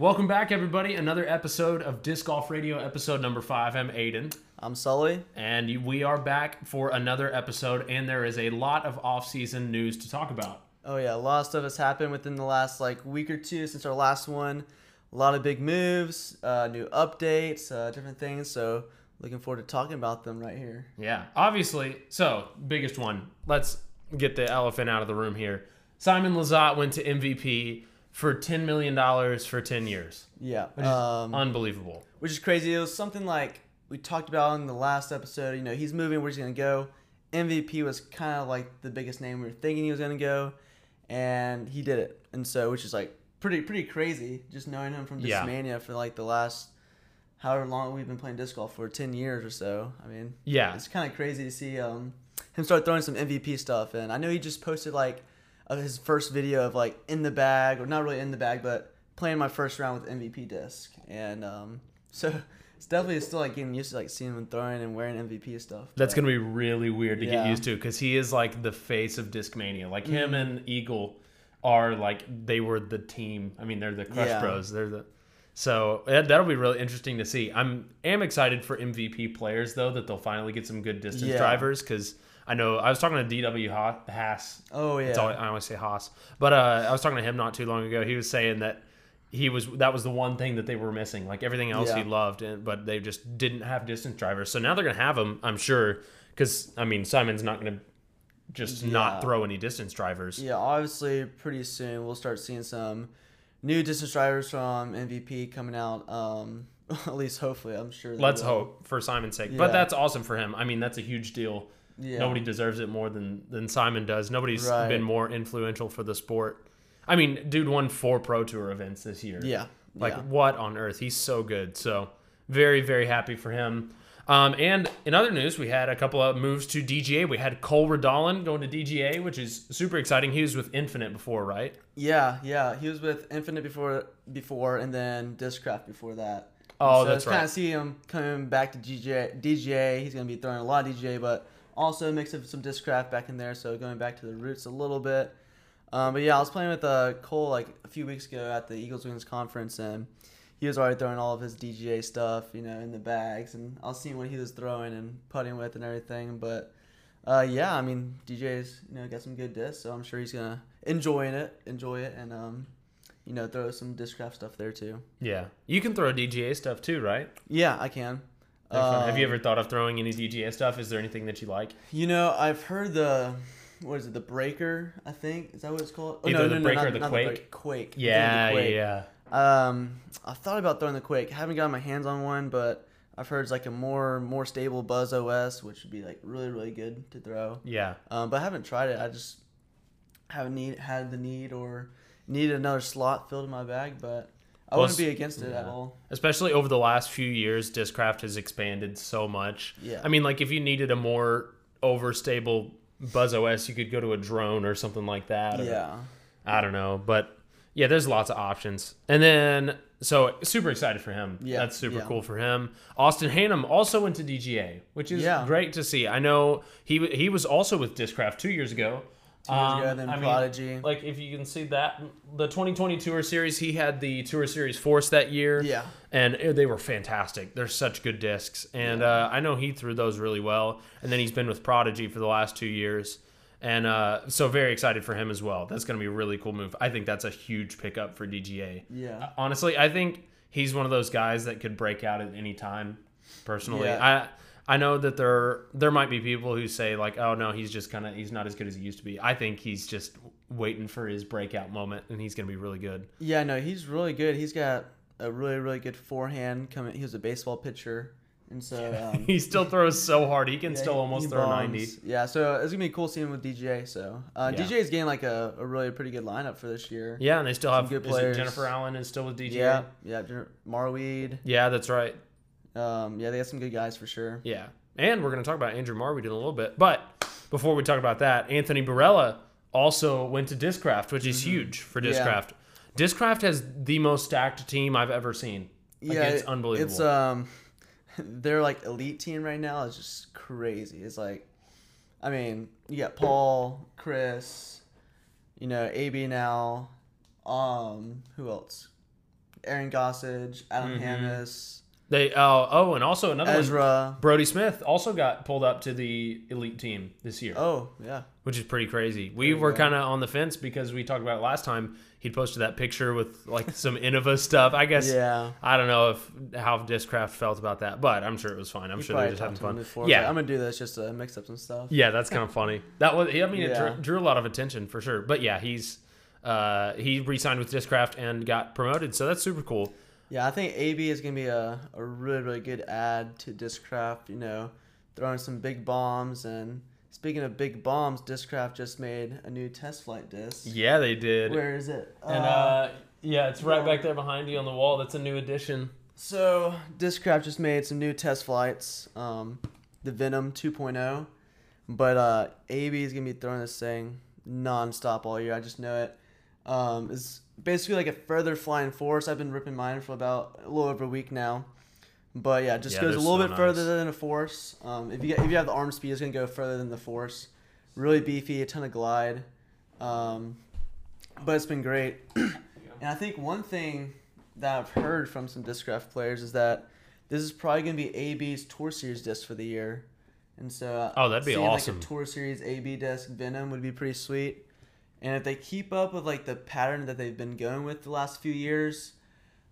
Welcome back, everybody. Another episode of Disc Golf Radio, episode number five. I'm Aiden, I'm Sully. and we are back for another episode. And there is a lot of off-season news to talk about. Oh yeah, a lot of stuff has happened within the last like week or two since our last one. A lot of big moves, uh, new updates, uh, different things. So looking forward to talking about them right here. Yeah, obviously. So, biggest one. Let's get the elephant out of the room here. Simon Lizotte went to MVP for ten million dollars for ten years, Yeah, which is um, unbelievable. which is crazy. It was something like we talked about in the last episode. You know, he's moving. Where's he gonna go? MVP was kind of like the biggest name we were thinking he was gonna go, and he did it. And so, which is like pretty pretty crazy. Just knowing him from Yeah. Discmania for like the last however long we've been playing disc golf for ten years or so. I mean, Yeah, it's kind of crazy to see um, him start throwing some MVP stuff. And I know he just posted like of his first video of like in the bag, or not really in the bag, but playing my first round with MVP disc. And um, so it's definitely still like getting used to like seeing him throwing and wearing MVP stuff. That's gonna be really weird to get used to because he is like the face of Discmania. Like him Mm-hmm. and Eagle are like they were the team. I mean, they're the Crush Yeah. Bros. They're the so that, that'll be really interesting to see. I'm am excited for MVP players though that they'll finally get some good distance Yeah. drivers because I know I was talking to DW Ha- Haas. Oh yeah. All, I always say Haas, but uh, I was talking to him not too long ago. He was saying that he was that was the one thing that they were missing. Like everything else he loved, and, but they just didn't have distance drivers. So now they're gonna have them, I'm sure, because I mean Simon's not gonna just not throw any distance drivers. Yeah, obviously, pretty soon we'll start seeing some new distance drivers from MVP coming out. Um, at least hopefully, I'm sure. Let's will. hope for Simon's sake. But that's awesome for him. I mean, that's a huge deal. Yeah. Nobody deserves it more than than Simon does. Nobody's Right. been more influential for the sport. I mean, dude won four Pro Tour events this year. Yeah. Like yeah. what on earth? He's so good. So very very happy for him. Um, and in other news, we had a couple of moves to DGA. We had Cole Redalen going to DGA, which is super exciting. He was with Infinite before, right? Yeah, yeah. He was with Infinite before, before, and then Discraft before that. Oh, so that's it's kind of see him coming back to DJ, DGA. He's gonna be throwing a lot of DGA, but also a mix of some Discraft back in there. So going back to the roots a little bit. Um, but yeah, I was playing with uh, Cole like a few weeks ago at the Eagles Wings conference, and he was already throwing all of his DGA stuff, you know, in the bags, and I was seeing what he was throwing and putting with and everything. But uh, yeah, I mean, DJ's you know got some good discs, so I'm sure he's gonna enjoying it, enjoy it, and um, you know, throw some Discraft stuff there too. Yeah. You can throw DGA stuff too, right? Yeah, I can. They're. Have you Um, ever thought of throwing any DGA stuff? Is there anything that you like? You know, I've heard the what is it, the breaker? I think is that what it's called? Oh, Either the Breaker or the Quake? break- Quake. Yeah, the Quake. yeah. Um, I thought about throwing the Quake. Haven't gotten my hands on one, but I've heard it's like a more more stable Buzz OS, which would be like really really good to throw. Yeah. Um, but I haven't tried it. I just haven't need had the need or needed another slot filled in my bag, but I wouldn't be against it at all. Especially over the last few years, Discraft has expanded so much. Yeah. I mean, like if you needed a more overstable Buzz OS, you could go to a drone or something like that. or- Yeah. I don't know, but yeah, there's lots of options. And then, so super excited for him. Yeah, that's super yeah. cool for him. Austin Hannum also went to DGA, which is Yeah. great to see. I know he he was also with Discraft two years ago. Um, ago, then I mean, Prodigy. like if you can see that the 2020 Tour Series, he had the Tour Series Force that year. Yeah. and it- they were fantastic. They're such good discs, and uh, I know he threw those really well. And then he's been with Prodigy for the last two years, and uh, so very excited for him as well. That's going to be a really cool move. I think that's a huge pickup for DGA. Yeah. Honestly, I think he's one of those guys that could break out at any time. Personally, Yeah. I I know that there there might be people who say like, oh no, he's just kind of he's not as good as he used to be. I think he's just waiting for his breakout moment, and he's going to be really good. Yeah, no, he's really good. He's got a really, really good forehand. Coming, he was a baseball pitcher, and so um, he still throws so hard. He can yeah, still he- almost he throw bombs. 90. Yeah, so it's gonna be cool seeing him with DJ. So uh, Yeah. DJ is getting like a, a really pretty good lineup for this year. Yeah, and they still Some have good players. Jennifer Allen is still with DGA. yeah, yeah. Marwede. Yeah, that's right. Um, yeah, they got some good guys for sure. Yeah. And we're going to talk about Andrew Marwede in a little bit. But before we talk about that, Anthony Barela also went to Discraft, which is huge for Mm-hmm. Yeah. Discraft. Discraft has the most stacked team I've ever seen. Like, yeah, it's unbelievable. It's um, their like elite team right now is just crazy. It's like, I mean, you got Paul, Chris, you know, AB now, um, who else? Aaron Gossage, Adam Mhm. Hammes, They oh oh, and also another one, Brodie Smith also got pulled up to the elite team this year, Oh yeah, which is pretty crazy. We were kind of on the fence because we talked about it last time. He posted that picture with like some Innova stuff. I guess yeah. I don't know if how Discraft felt about that, but I'm sure it was fine. I'm sure they're just having talked to him fun. before. Yeah, Yeah, I'm gonna do this just to mix up some stuff. Yeah, that's kind of funny. That was, I mean, it drew, drew a lot of attention for sure. But yeah, he's uh, he re-signed with Discraft and got promoted, so that's super cool. Yeah, I think AB is gonna be a, a really really good add to Discraft. You know, throwing some big bombs and speaking of big bombs, Discraft just made a new test flight disc. Yeah, they did. Where is it? and uh, yeah, it's right back there behind you on the wall. That's a new addition. So Discraft just made some new test flights, um, the Venom 2.0, but uh, AB is gonna be throwing this thing nonstop all year. I just know it. Um, it's basically like a further flying force. I've been ripping mine for about a little over a week now, but yeah, it just Yeah, goes a little so bit nice. further than a force. Um, if you get, if you have the arm speed, it's gonna go further than the force. Really beefy, a ton of glide, um, but it's been great. And I think one thing that I've heard from some Discraft players is that this is probably going to be AB's Tour Series disc for the year. And so, uh, Oh, that'd be awesome. Like a Tour Series AB disc Venom would be pretty sweet. And if they keep up with like the pattern that they've been going with the last few years,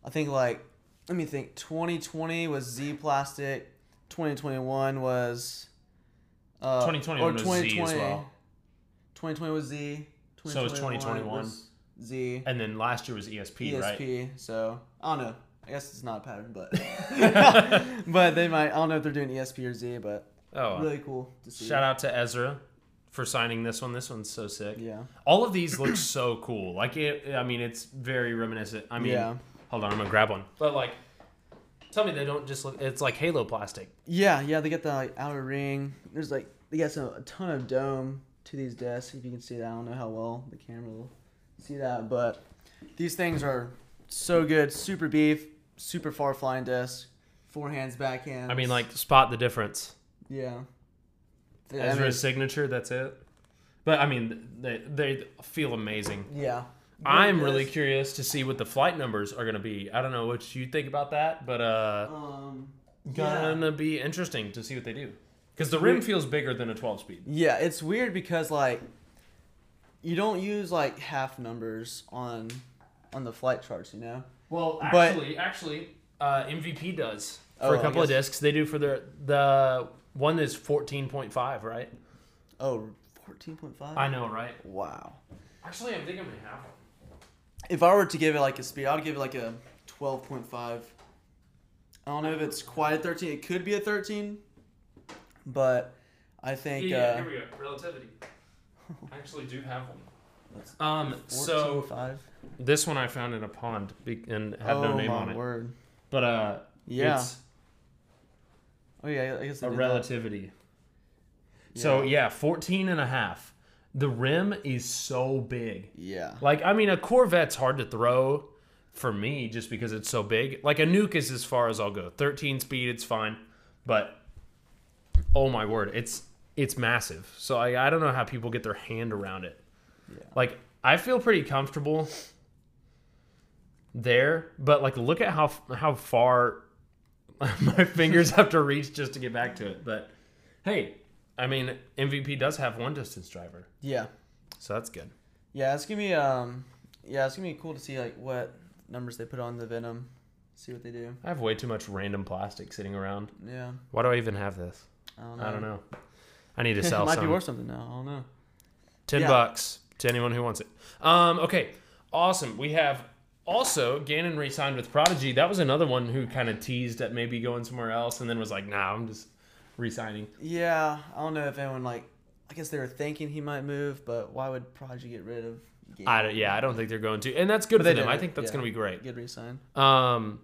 I think like let me think. 2020 was Z Plastic. 2021 was. Uh, 2021 was Z as well. 2020 was Z. So was 2021. was Z. And then last year was ESP, right? ESP. So I don't know. I guess it's not a pattern, but but they might. I don't know if they're doing ESP or Z, but Oh, really cool to see. shout out to Ezra for signing this one. This one's so sick. Yeah. All of these look so cool. Like it, I mean, it's very reminiscent. I mean, Yeah. hold on, I'm gonna grab one. But like, tell me they don't just look. It's like Halo plastic. Yeah, yeah. They get the like, outer ring. There's like they got some a ton of dome to these discs. If you can see that, I don't know how well the camera will see that, but these things are so good. Super beef, super far flying disc, forehands, backhands. I mean, like spot the difference. yeah. I Ezra's mean, signature. That's it. But I mean, they they feel amazing. yeah. I'm really curious to see what the flight numbers are gonna be. I don't know what you think about that, but uh, Um, yeah. gonna be interesting to see what they do. Because the rim feels bigger than a 12 speed. Yeah, it's weird because like you don't use like half numbers on on the flight charts, you know. Well, But- actually, actually, uh, MVP does Oh, for a I couple of discs. They do for their the one is 14.5, right? Oh, 14.5? I know, right? Wow. Actually, I think I may have one. If I were to give it like a speed, I'd give it like a 12.5. I don't know if it's quite a 13. It could be a 13, but I think Yeah, uh, here we go. Relativity. I actually do have one. That's Um, so 14.5. this one I found in a pond be- and had oh no name on it. word. But uh, Yeah. it's Oh yeah, I guess a relativity. So Yeah. yeah, 14 and a half. The rim is so big. Yeah. Like, I mean, a Corvette's hard to throw for me just because it's so big. Like, a nuke is as far as I'll go. 13 speed, it's fine. But, oh my word, it's it's massive. So I, I don't know how people get their hand around it. Yeah. Like, I feel pretty comfortable there, but like, look at how how far my fingers have to reach just to get back to it. But hey, I mean, MVP does have one distance driver, Yeah. so that's good. Yeah, it's gonna be um, yeah, it's gonna be cool to see like what numbers they put on the Venom, see what they do. I have way too much random plastic sitting around. Yeah, Why do I even have this? I don't know. I don't know. I need to sell. it might some. be worth something now. I don't know. Ten Yeah. bucks to anyone who wants it. Um, okay, awesome. We have also Gannon re-signed with Prodigy. That was another one who kind of teased at maybe going somewhere else, and then was like, "Nah, I'm just re-signing." Yeah, I don't know if anyone like. I guess they were thinking he might move, but why would Prodigy get rid of? Game? I don't, yeah, I don't think they're going to, and that's good But for them. I think that's yeah. going to be great. Good resign. Um,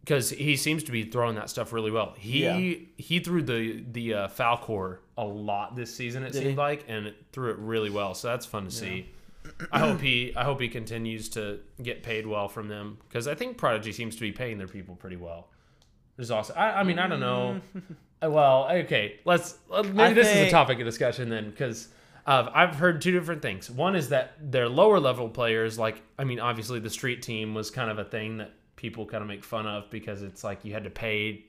because he seems to be throwing that stuff really well. He Yeah. he threw the the uh, Falcor a lot this season. It Did seemed he? like, and it threw it really well. So that's fun to see. I hope he I hope he continues to get paid well from them because I think Prodigy seems to be paying their people pretty well. There's also I, I mean I don't know. Uh, well, okay, let's uh, maybe I this is a topic of discussion then because Uh, I've heard two different things. One is that their lower level players, like I mean, obviously the street team was kind of a thing that people kind of make fun of because it's like you had to pay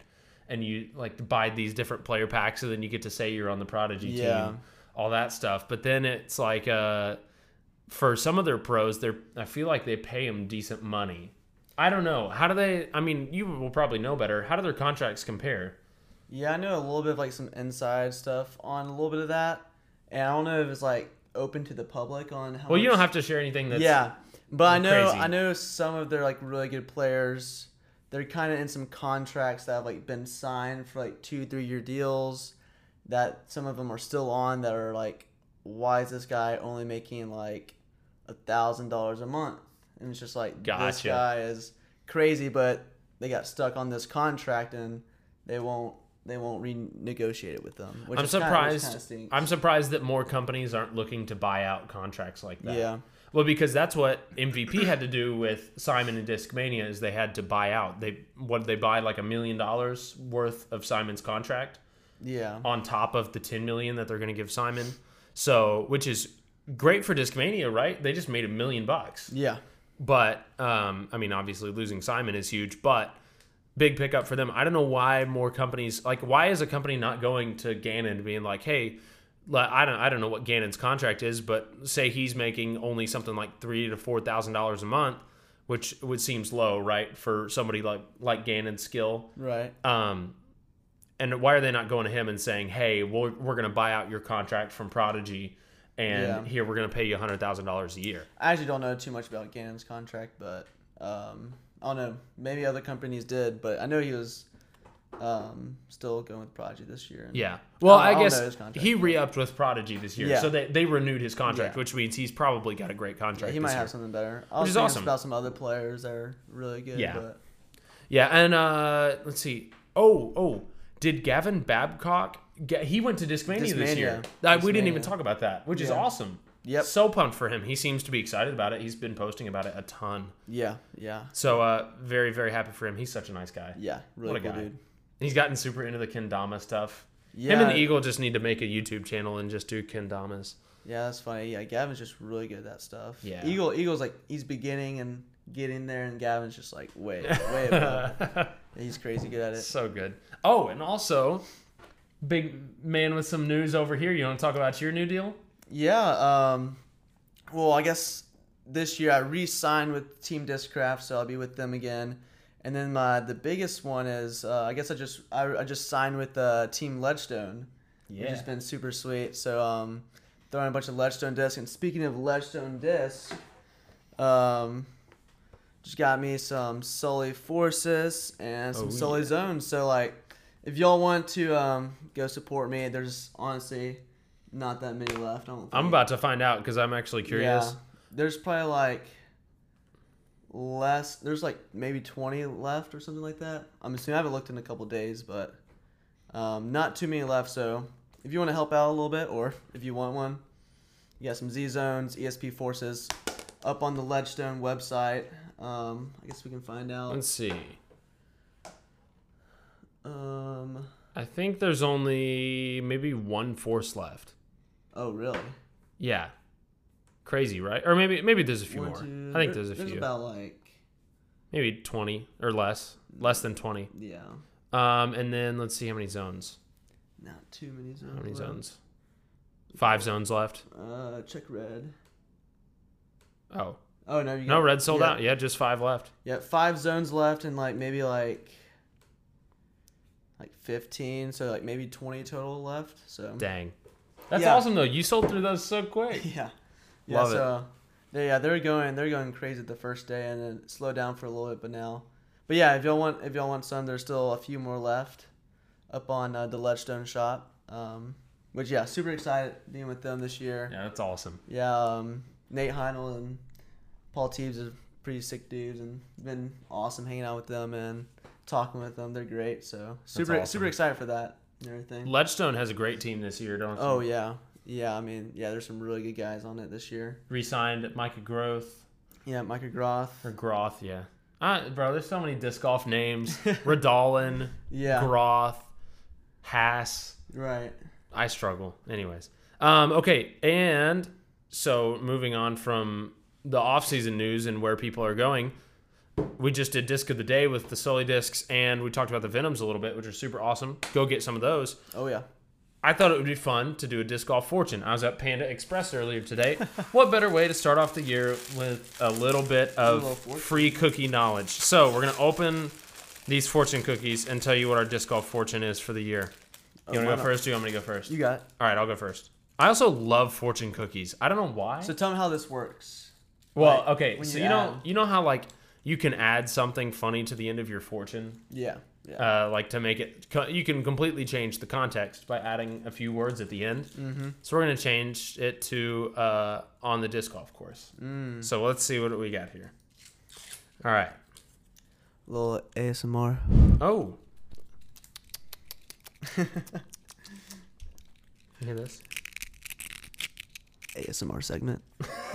and you like buy these different player packs and then you get to say you're on the prodigy Yeah. team, all that stuff. But then it's like uh, for some of their pros, they're I feel like they pay them decent money. I don't know. How do they? I mean, you will probably know better. How do their contracts compare? Yeah, I know a little bit of like some inside stuff on a little bit of that, and I don't know if it's like open to the public on how. Well, you don't have to share anything that's yeah, but I know crazy. I know some of their like really good players. They're kind of in some contracts that have like been signed for like two, three year deals. That some of them are still on that are like, why is this guy only making like a thousand dollars a month? And it's just like this guy is crazy, but they got stuck on this contract and they won't they won't renegotiate it with them. Which I'm is kinda- which surprised. kinda. I'm surprised that more companies aren't looking to buy out contracts like that. Yeah. Well, because that's what MVP had to do with Simon and Discmania is they had to buy out. They what did they buy like a million dollars worth of Simon's contract yeah. on top of the 10 million that they're going to give Simon. So, which is great for Discmania, right? They just made a million bucks. Yeah. But um, I mean, obviously losing Simon is huge, but big pickup for them. I don't know why more companies like why is a company not going to Gannon being like, hey, I don't I don't know what Gannon's contract is, but say he's making only something like three to four thousand dollars a month, which would seems low, right, for somebody like like Gannon's skill. Right. Um, and why are they not going to him and saying, hey, we're, we're going to buy out your contract from Prodigy, and Yeah. here we're going to pay you hundred thousand dollars a year. I actually don't know too much about Gannon's contract, but um, I don't know. Maybe other companies did, but I know he was um, still going with Prodigy this year. Yeah. Well, I I, guess know his contract, he re-upped with Prodigy this year, Yeah. so they, they renewed his contract, Yeah. which means he's probably got a great Yeah, contract. he this might year. have something better. I Which is awesome. about some other players that are really good. Yeah. But Yeah, and uh, let's see. Oh, oh, did Gavin Babcock? Get, he went to Discmania, this year. Uh, we didn't even talk about that, which is awesome. Yep. So pumped for him. He seems to be excited about it. He's been posting about it a ton. yeah, yeah, So uh, very, very happy for him. He's such a nice guy. yeah. Really What a cool guy. dude. He's gotten super into the kendama stuff. Yeah, Him and the Eagle just need to make a YouTube channel and just do kendamas. yeah, that's funny. Yeah, Gavin's just really good at that stuff. Yeah. Eagle, Eagle's like he's beginning and getting there, and Gavin's just like way, way above. He's crazy good at it. so good. Oh, and also, big man with some news over here. You want to talk about your new deal? Yeah. Um, well, I guess this year I re-signed with Team Discraft, so I'll be with them again. And then my the biggest one is uh, I guess I just I, I just signed with uh, Team Ledgestone, yeah. which has been super sweet. So um, throwing a bunch of Ledgestone discs. And speaking of Ledgestone discs, um, just got me some Sully Forces and some Oh, Sully yeah. Zones. So like, if y'all want to um, go support me, there's honestly not that many left. I don't. Think. I'm about to find out because I'm actually curious. Yeah, there's probably like less. There's like maybe 20 left or something like that. I'm assuming I haven't looked in a couple days, but um, not too many left. So if you want to help out a little bit, or if you want one, you got some Z zones, ESP forces up on the Ledgestone website. Um, I guess we can find out. Let's see. Um, I think there's only maybe one force left. oh really? Yeah. Crazy, right? Or maybe maybe there's a few One, more. two- I think there- there's a There's few. about like maybe 20 or less. Less than 20. yeah, Um, and then let's see how many zones. not too many zones. How many left. zones? Five zones left. Uh, check red. Oh. Oh no, you No, red sold yeah, out. Yeah, just five left. Yeah, five zones left and like maybe like like fifteen, so like maybe twenty total left. So Dang. That's Yeah. awesome though. You sold through those so quick. yeah, yeah. Love it. so they yeah they're going they're going crazy the first day and then slow down for a little bit, but now, but yeah, if y'all want if y'all want some, there's still a few more left up on uh, the Ledgestone shop. Um, which yeah, super excited being with them this year. Yeah, that's awesome. Yeah, um, Nate Heinold and Paul Teves is pretty sick dudes, and it's been awesome hanging out with them and talking with them. They're great, so super awesome. super excited for that and everything. Ledgestone has a great team this year, don't Oh you? yeah, yeah. I mean, yeah, there's some really good guys on it this year. Re-signed Micah Groth Yeah, Micah Groth. or Groth, yeah. Uh, bro, there's so many disc golf names. Redalen, Yeah, Groth, Hass. right. I struggle. Anyways, Um, okay, and so moving on from the off-season news and where people are going, we just did disc of the day with the Sully discs, and we talked about the Venoms a little bit, which are super awesome. Go get some of those. Oh yeah. I thought it would be fun to do a disc golf fortune. I was at Panda Express earlier today. what better way to start off the year with a little bit of little free cookie knowledge? So we're gonna open these fortune cookies and tell you what our disc golf fortune is for the year. Oh, You wanna why go not? first? Or you want me to go first? You got. It. All right, I'll go first. I also love fortune cookies. I don't know why. So tell me how this works. Well, okay, when so you you know, you know how like you can add something funny to the end of your fortune, Yeah. Yeah. uh, like to make it. You can completely change the context by adding a few words at the end. mm-hmm. So we're gonna change it to uh, on the disc golf course. Mm. So let's see what we got here. All right. little ASMR. Oh. You hear this? ASMR segment.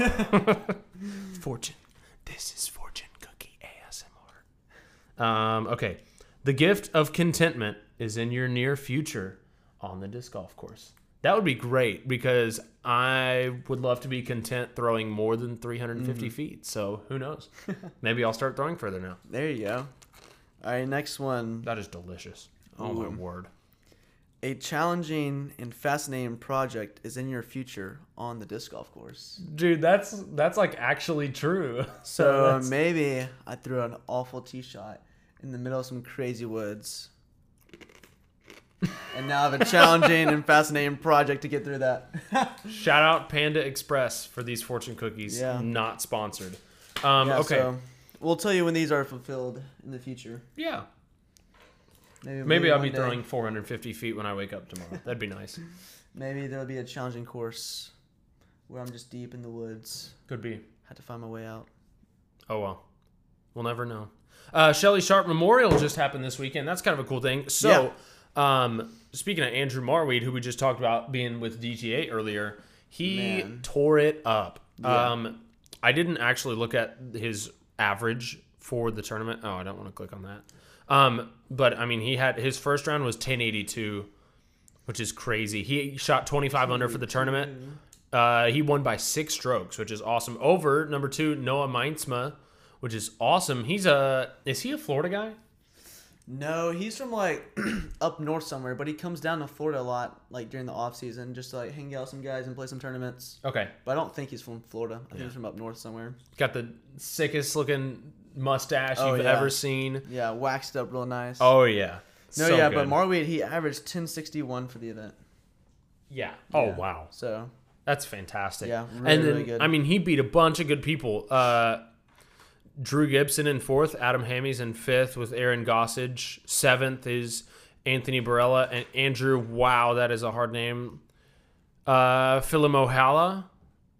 Fortune. This is fortune cookie ASMR. Um, okay. The gift of contentment is in your near future on the disc golf course. That would be great because I would love to be content throwing more than 350 feet. So who knows? Maybe I'll start throwing further now. There you go. All right, next one. That is delicious. Oh my word. A challenging and fascinating project is in your future on the disc golf course. Dude, that's that's like actually true. So maybe I threw an awful tee shot in the middle of some crazy woods. and now I have a challenging and fascinating project to get through that. Shout out Panda Express for these fortune cookies. Yeah. Not sponsored. Um, Yeah, okay. so we'll tell you when these are fulfilled in the future. yeah. Maybe, Maybe I'll be day. throwing 450 feet when I wake up tomorrow. That'd be nice. Maybe there'll be a challenging course where I'm just deep in the woods. Could be. Had to find my way out. Oh well. We'll never know. Uh, Shelly Sharp Memorial just happened this weekend. That's kind of a cool thing. So, um, speaking of Andrew Marwede, who we just talked about being with DGA earlier, he Man. tore it up. Yeah. Um, I didn't actually look at his average for the tournament. Oh, I don't want to click on that. Um, but I mean, he had his first round was 1082, which is crazy. He shot 25 under for the tournament. Uh, he won by six strokes, which is awesome. Over number two, Noah Meintsma, which is awesome. He's a is he a Florida guy? No, he's from like up north somewhere, but he comes down to Florida a lot, like during the off season, just to like hang out with some guys and play some tournaments. Okay, But I don't think he's from Florida. I think Yeah. he's from up north somewhere. got the sickest looking mustache Oh, you've yeah. ever seen. Yeah, waxed up real nice. Oh yeah, no, So yeah, good. but Marwede he averaged 1061 for the event. yeah. Oh Yeah. wow, So that's fantastic. Yeah, really, and then really good. I mean, he beat a bunch of good people. Uh, Drew Gibson in fourth, Adam Hammes in fifth, with Aaron Gossage. Seventh is Anthony Barela and Andrew. Wow, that is a hard name. Uh, M-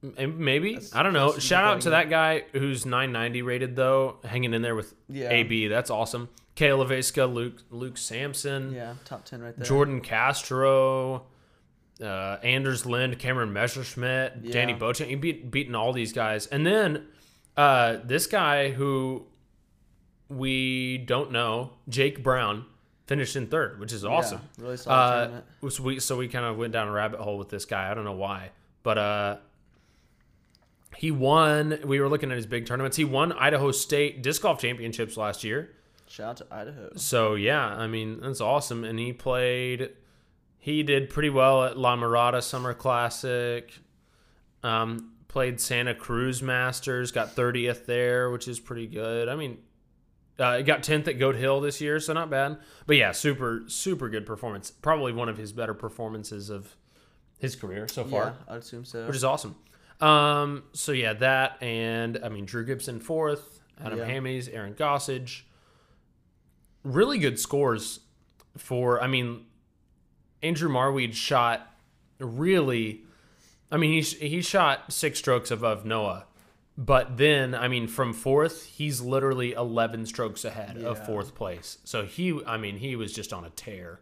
maybe That's I don't know. Shout out to that guy who's 990 rated though, hanging in there with Yeah. AB. That's awesome. Kayla Veska, Luke Luke Sampson, yeah, top 10 right there. Jordan Castro, uh, Anders Lind, Cameron Messerschmidt, Yeah. Danny Bochamp. He beat beaten all these guys, and then uh, this guy who we don't know, Jake Brown, finished in third, which is awesome. Yeah, really solid Uh, tournament. so we so we kind of went down a rabbit hole with this guy. I don't know why, but uh, he won. We were looking at his big tournaments. He won Idaho State disc golf championships last year. Shout out to Idaho. So yeah, I mean that's awesome. And he played, he did pretty well at La Mirada Summer Classic. Um, played Santa Cruz Masters, got thirtieth there, which is pretty good. I mean, uh, he got tenth at Goat Hill this year, so not bad. But yeah, super super good performance. Probably one of his better performances of his career so far Yeah, I would assume so. which is awesome. Um, so yeah, that and I mean Drew Gibson fourth, Adam Yeah. Hammes, Aaron Gossage. Really good scores for I mean Andrew Marwede shot really I mean he he shot six strokes above Noah. But then, I mean, from fourth, he's literally 11 strokes ahead of fourth place. So he, I mean, he was just on a tear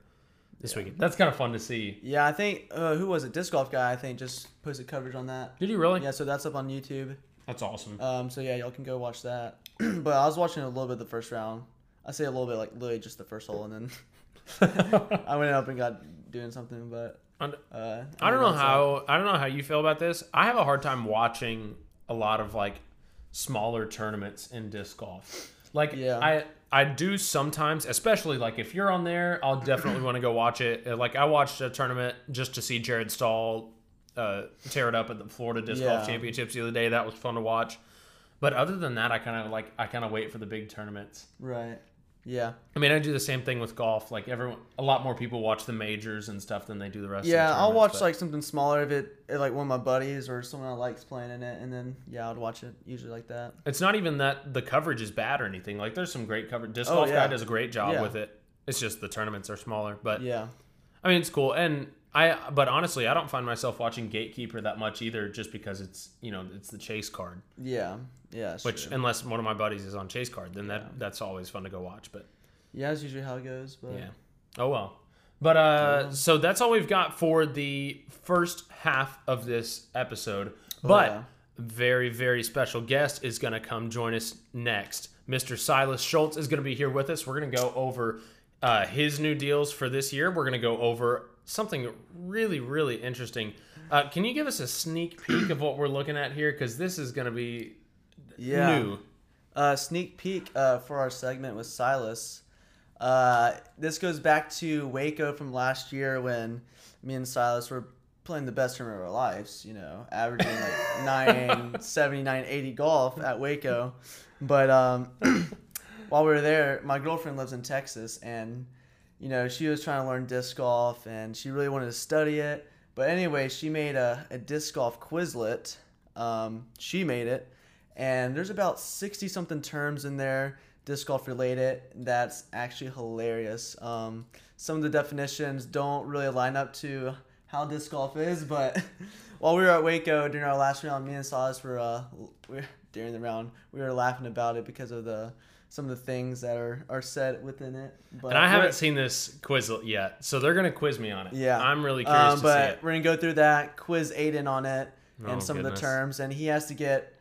this weekend. That's kind of fun to see. yeah, I think uh, who was it? Disc golf guy. I think just posted coverage on that. Did you really? Yeah, so that's up on YouTube. That's awesome. Um, so yeah, y'all can go watch that. but I was watching a little bit the first round. I say a little bit, like literally just the first hole, and then I went up and got doing something. But Uh, I don't know how I don't know how you feel about this. I have a hard time watching a lot of like smaller tournaments in disc golf. Like Yeah. I I do sometimes, especially like if you're on there, I'll definitely want to go watch it. Uh, Like I watched a tournament just to see Jared Stahl uh, tear it up at the Florida Disc Yeah. Golf Championships the other day. That was fun to watch. But other than that, I kind of like I kind of wait for the big tournaments. Right. Yeah. I mean, I do the same thing with golf. Like everyone, a lot more people watch the majors and stuff than they do the rest. Yeah, of the I'll watch tournaments, like something smaller if it, if, like one of my buddies or someone I like's playing in it, and then yeah, I'd watch it usually like that. It's not even that the coverage is bad or anything. Like there's some great coverage. Disc Oh, golf yeah. guy does a great job Yeah. with it. It's just the tournaments are smaller, but Yeah. I mean it's cool. And I, but honestly, I don't find myself watching Gatekeeper that much either, just because it's you know it's the chase card. Yeah. Yeah. Which true. unless one of my buddies is on chase card, then that that's always fun to go watch. But yeah, that's usually how it goes. But Yeah. Oh well. But uh so that's all we've got for the first half of this episode. but Oh, yeah. very very special guest is going to come join us next. Mr. Silas Schultz is going to be here with us. We're going to go over uh, his new deals for this year. We're going to go over something really really interesting. Uh, can you give us a sneak peek of what we're looking at here? Because this is going to be yeah. new. Uh, sneak peek uh, for our segment with Silas. Uh, this goes back to Waco from last year when me and Silas were playing the best tournament of our lives, you know, averaging like 9, 79, 80 golf at Waco. But um, while we were there, my girlfriend lives in Texas and, you know, she was trying to learn disc golf and she really wanted to study it. But anyway, she made a, a disc golf Quizlet. Um, she made it and there's about 60 something terms in there disc golf related that's actually hilarious um, some of the definitions don't really line up to how disc golf is but while we were at waco during our last round me and Silas were, uh, we during the round we were laughing about it because of the some of the things that are, are said within it but And I haven't seen this quiz yet, so they're going to quiz me on it. yeah I'm really curious um, to but see it. we're gonna go through that quiz aiden on it Oh, and some of the terms and he has to get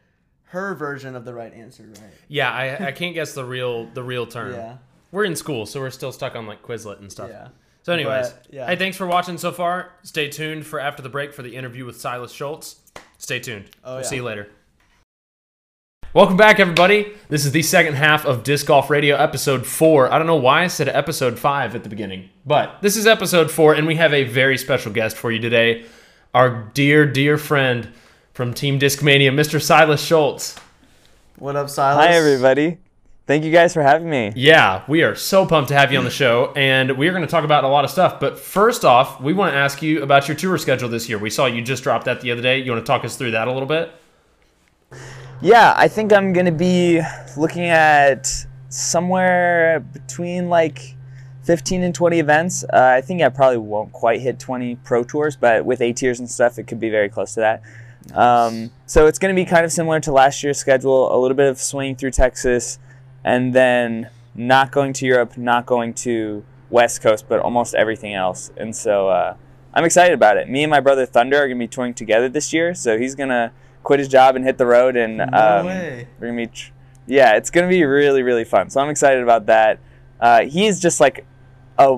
her version of the right answer right Yeah, I, I can't guess the real the real term. yeah We're in school, so we're still stuck on like Quizlet and stuff. yeah So, anyways, But, yeah. hey, thanks for watching so far. Stay tuned for after the break for the interview with Silas Schultz. Stay tuned. Oh, we'll yeah. see you later. Welcome back, everybody. This is the second half of Disc Golf Radio, episode four. I don't know why I said episode five at the beginning, but this is episode four, and we have a very special guest for you today. Our dear, dear friend from Team Discmania, Mr. Silas Schultz. What up, Silas? Hi, everybody. Thank you guys for having me. Yeah, we are so pumped to have you on the show, and we are going to talk about a lot of stuff. But first off, we want to ask you about your tour schedule this year. We saw you just dropped that the other day. You want to talk us through that a little bit? Yeah, I think I'm going to be looking at somewhere between like 15 and 20 events. Uh, I think I probably won't quite hit 20 pro tours, but with A tiers and stuff, it could be very close to that. Um, so it's going to be kind of similar to last year's schedule a little bit of swinging through Texas, and then not going to Europe, not going to West Coast, but almost everything else. And so uh, I'm excited about it. Me and my brother Thunder are going to be touring together this year, so he's going to quit his job and hit the road. And No um, way. we're going to be, tr- yeah, it's going to be really, really fun. So I'm excited about that. Uh, he's just like a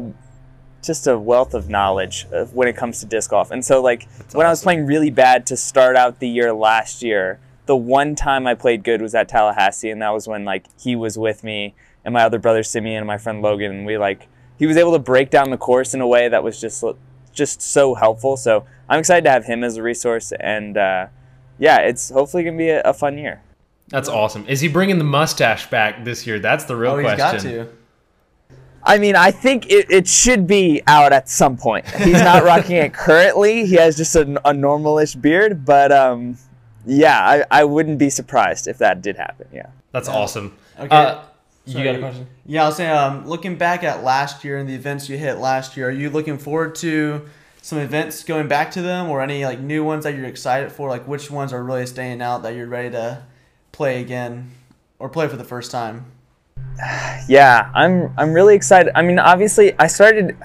just a wealth of knowledge when it comes to disc golf. And so like when I was playing really bad to start out the year last year, the one time I played good was at Tallahassee and that was when like he was with me and my other brother Simeon and my friend Logan and we like he was able to break down the course in a way that was just just so helpful. So I'm excited to have him as a resource and uh, yeah, it's hopefully going to be a, a fun year. That's awesome. Is he bringing the mustache back this year? That's the real Oh, he's question. got to. I mean, I think it, it should be out at some point. He's not rocking it currently. He has just a, a normalish beard, but um, yeah, I, I wouldn't be surprised if that did happen. Yeah. That's awesome. Okay. Uh, you got a question? Yeah, I was saying, um, looking back at last year and the events you hit last year, are you looking forward to some events going back to them, or any like new ones that you're excited for? Like which ones are really staying out that you're ready to play again, or play for the first time? Yeah, I'm I'm really excited. I mean, obviously, I started.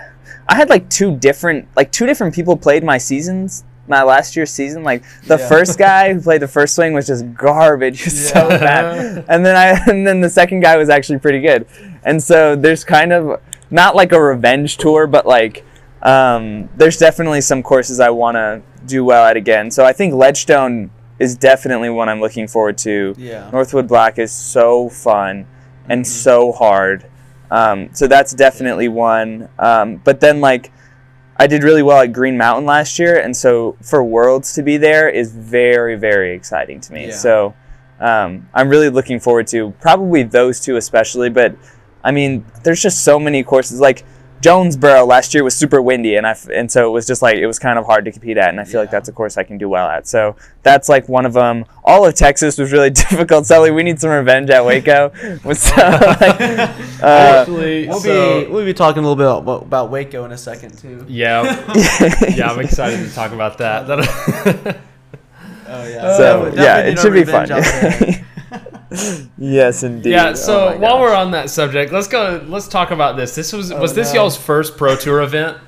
I had like two different like two different people played my seasons. My last year's season, like the Yeah. first guy who played the first swing was just garbage, was so bad, and then I and then the second guy was actually pretty good, and so there's kind of not like a revenge tour, but like um, there's definitely some courses I want to do well at again. So I think Ledgestone is definitely one I'm looking forward to. Yeah. Northwood Black is so fun and so hard. Um, so that's definitely one. Um, but then like I did really well at Green Mountain last year, and so for Worlds to be there is very very exciting to me. Yeah. So um, I'm really looking forward to probably those two especially. But I mean, there's just so many courses like. Jonesboro last year was super windy, and I f- and so it was just like it was kind of hard to compete at, and I feel like that's a course I can do well at. So that's like one of them. All of Texas was really difficult. Sully, we need some revenge at Waco. So, like, uh, Actually, We'll so- be we'll be talking a little bit about, about Waco in a second too. yeah, yeah, I'm excited to talk about that. That- Oh yeah. so Definitely yeah, it should be fun. Revenge out there. yes, indeed. yeah. So Oh while we're on that subject, let's go. Let's talk about this. This was was this no. y'all's first pro tour event?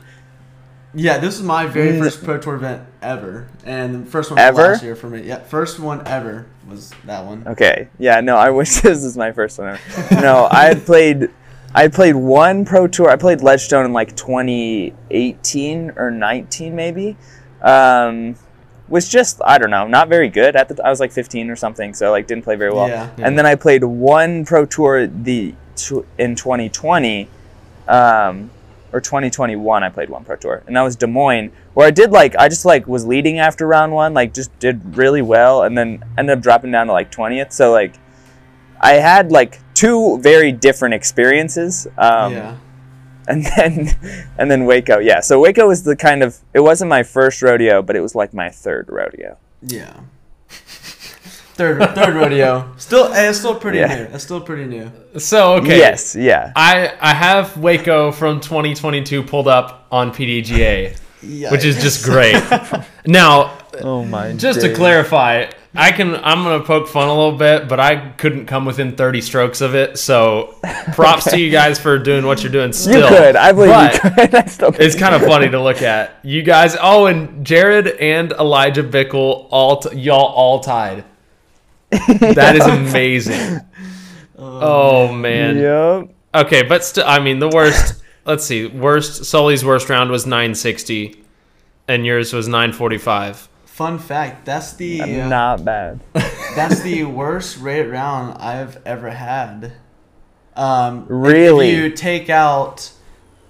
Yeah, this is my very Mm. first pro tour event ever, and the first one Ever? last year for me. Yeah, first one ever was that one. Okay. Yeah. No, I wish this was my first one. ever. no, I had played. I played one pro tour. I played Ledgestone in like 2018 or 19 maybe. Um, was just I don't know, not very good at the. I was like 15 or something, so like didn't play very well. Yeah. And then I played one pro tour the tw- in 2020, um, or 2021. I played one pro tour, and that was Des Moines, where I did like I just like was leading after round one, like just did really well, and then ended up dropping down to like 20th. So like, I had like two very different experiences. Um, yeah. and then and then Waco. Yeah, so Waco was the kind of it wasn't my first rodeo, but it was like my third rodeo. Yeah. Third third rodeo. Still, eh, it's still pretty Yeah. new. It's still pretty new. So okay. Yes, yeah. I I have Waco from 2022 pulled up on PDGA, which is just great. now, Oh my. just to clarify, I can I'm gonna poke fun a little bit, but I couldn't come within 30 strokes of it. So, props to you guys for doing what you're doing. you Still, could. I believe but you could. I still It's kind of funny to look at. You guys, oh, and Jared and Elijah Bickle, all t- y'all all tied. That is amazing. Oh, oh man. Yep. Okay, but still, I mean, the worst. let's see. Worst. Sully's worst round was 960, and yours was 945. Fun fact. That's the uh, Not bad. that's the worst rate round I've ever had. Um, Really? If you take out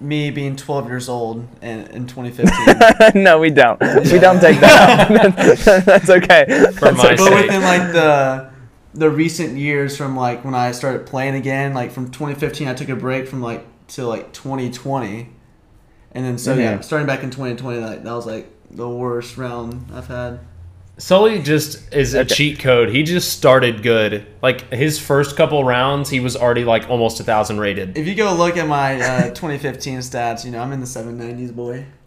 me being 12 years old in, in 2015. no, we don't. We don't take that out. That's okay. For That's my okay. but sake. within like the the recent years from like when I started playing again, like from 2015, I took a break from like to like 2020, and then so yeah, Mhm. starting back in 2020, like that was like the worst round I've had. Sully just is a Okay. cheat code. He just started good. Like his first couple rounds, he was already like almost a thousand rated. If you go look at my uh, 2015 stats, you know I'm in the 790s, boy.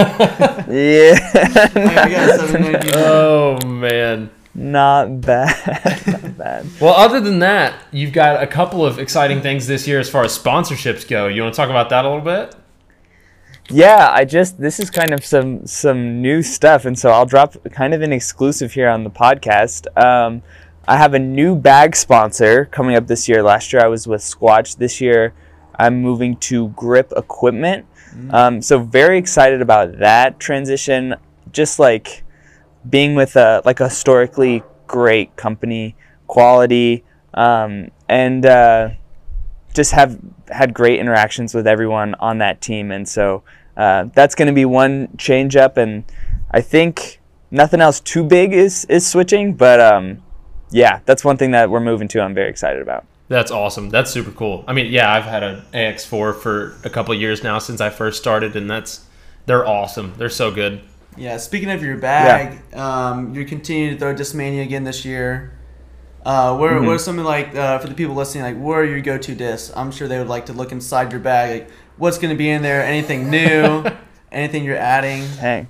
Yeah. I got a Oh man. Not bad. Not bad. Well, other than that, you've got a couple of exciting things this year as far as sponsorships go. You want to talk about that a little bit? Yeah, I just this is kind of some some new stuff, and so I'll drop kind of an exclusive here on the podcast. Um, I have a new bag sponsor coming up this year. Last year I was with Squatch. This year I'm moving to Grip Equipment. Um, so very excited about that transition. Just like being with a like a historically great company, quality, um, and uh, just have had great interactions with everyone on that team, and so uh, that's going to be one change up. And I think nothing else too big is is switching, but um, yeah, that's one thing that we're moving to. I'm very excited about. That's awesome. That's super cool. I mean, yeah, I've had an AX4 for a couple of years now since I first started, and that's they're awesome. They're so good. Yeah, speaking of your bag, um, you're continuing to throw Discmania again this year. Uh, where, Mhm. what are something like uh, for the people listening? Like, where are your go-to discs? I'm sure they would like to look inside your bag. Like, what's going to be in there? Anything new? anything you're adding? Hey.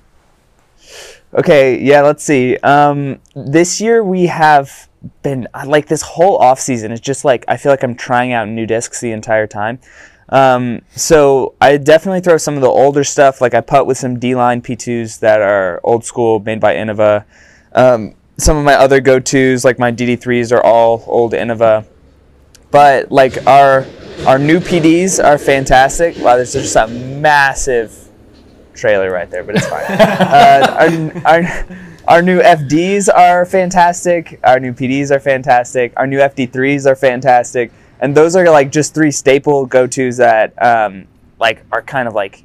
Okay, yeah, let's see. Um, this year we have been like this whole off season is just like I feel like I'm trying out new discs the entire time. Um, so I definitely throw some of the older stuff. Like I putt with some D-line P2s that are old school, made by Innova. Um, some of my other go-tos, like my DD3s, are all old Innova. But like our our new PDs are fantastic. Wow, there's just a massive trailer right there, but it's fine. uh, our, our, our new FDs are fantastic. Our new PDs are fantastic. Our new FD3s are fantastic. And those are like just three staple go-tos that um, like are kind of like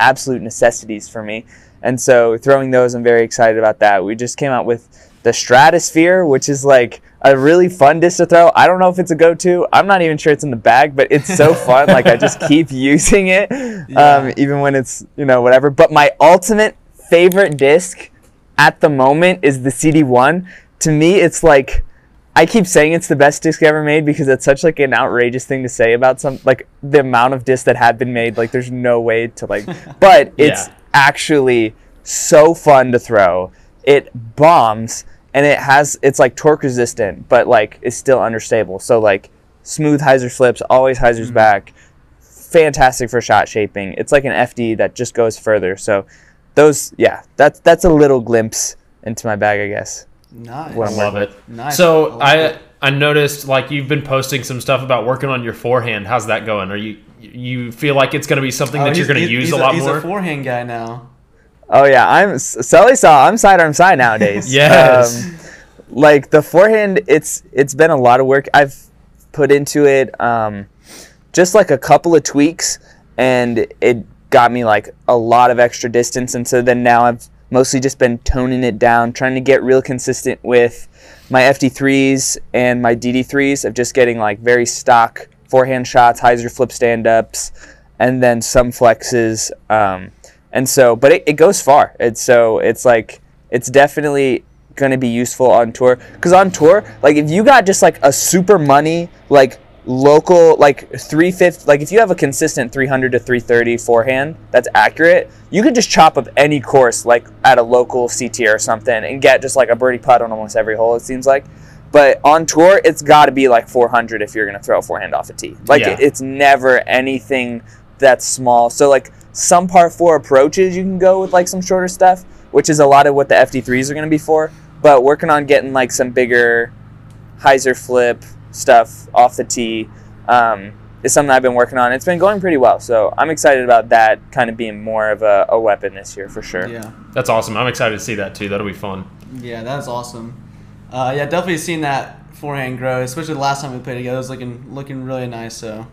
absolute necessities for me. And so throwing those, I'm very excited about that. We just came out with the Stratosphere, which is like a really fun disc to throw. I don't know if it's a go-to. I'm not even sure it's in the bag, but it's so fun. like I just keep using it, Yeah. um, even when it's you know whatever. But my ultimate favorite disc at the moment is the CD1. To me, it's like I keep saying it's the best disc ever made because it's such like an outrageous thing to say about some like the amount of discs that have been made. Like there's no way to like, but it's Yeah. actually so fun to throw. It bombs and it has it's like torque resistant, but like it's still understable. So like smooth hyzer flips, always hyzers mm-hmm. back. Fantastic for shot shaping. It's like an FD that just goes further. So those yeah, that's that's a little glimpse into my bag, I guess. Nice. What I'm Love it. Nice. So I like I it. I noticed like you've been posting some stuff about working on your forehand. How's that going? Are you you feel like it's going to be something Oh, that you're going to use he's a lot he's more? a forehand guy now. Oh yeah, I'm Sully saw. I'm sidearm side nowadays. Yes. Um, like the forehand, it's it's been a lot of work I've put into it. Um, just like a couple of tweaks, and it got me like a lot of extra distance. And so then now I've mostly just been toning it down, trying to get real consistent with my FD3s and my DD3s of just getting like very stock forehand shots, hyzer flip stand ups, and then some flexes. Um, and so, but it, it goes far. It's so it's like it's definitely going to be useful on tour because on tour, like if you got just like a super money like local like 350 like if you have a consistent 300 to 330 forehand that's accurate you could just chop up any course like at a local ct or something and get just like a birdie putt on almost every hole it seems like but on tour it's got to be like 400 if you're going to throw a forehand off a tee like Yeah. it, it's never anything that's small so like some part four approaches you can go with like some shorter stuff which is a lot of what the fd3s are going to be for but working on getting like some bigger hyzer flip stuff off the tee um, is something I've been working on. It's been going pretty well, so I'm excited about that kind of being more of a, a weapon this year for sure. Yeah. That's awesome. I'm excited to see that too. That'll be fun. Yeah, that's awesome. Uh, yeah, definitely seen that forehand grow, especially the last time we played together. It was looking looking really nice. So.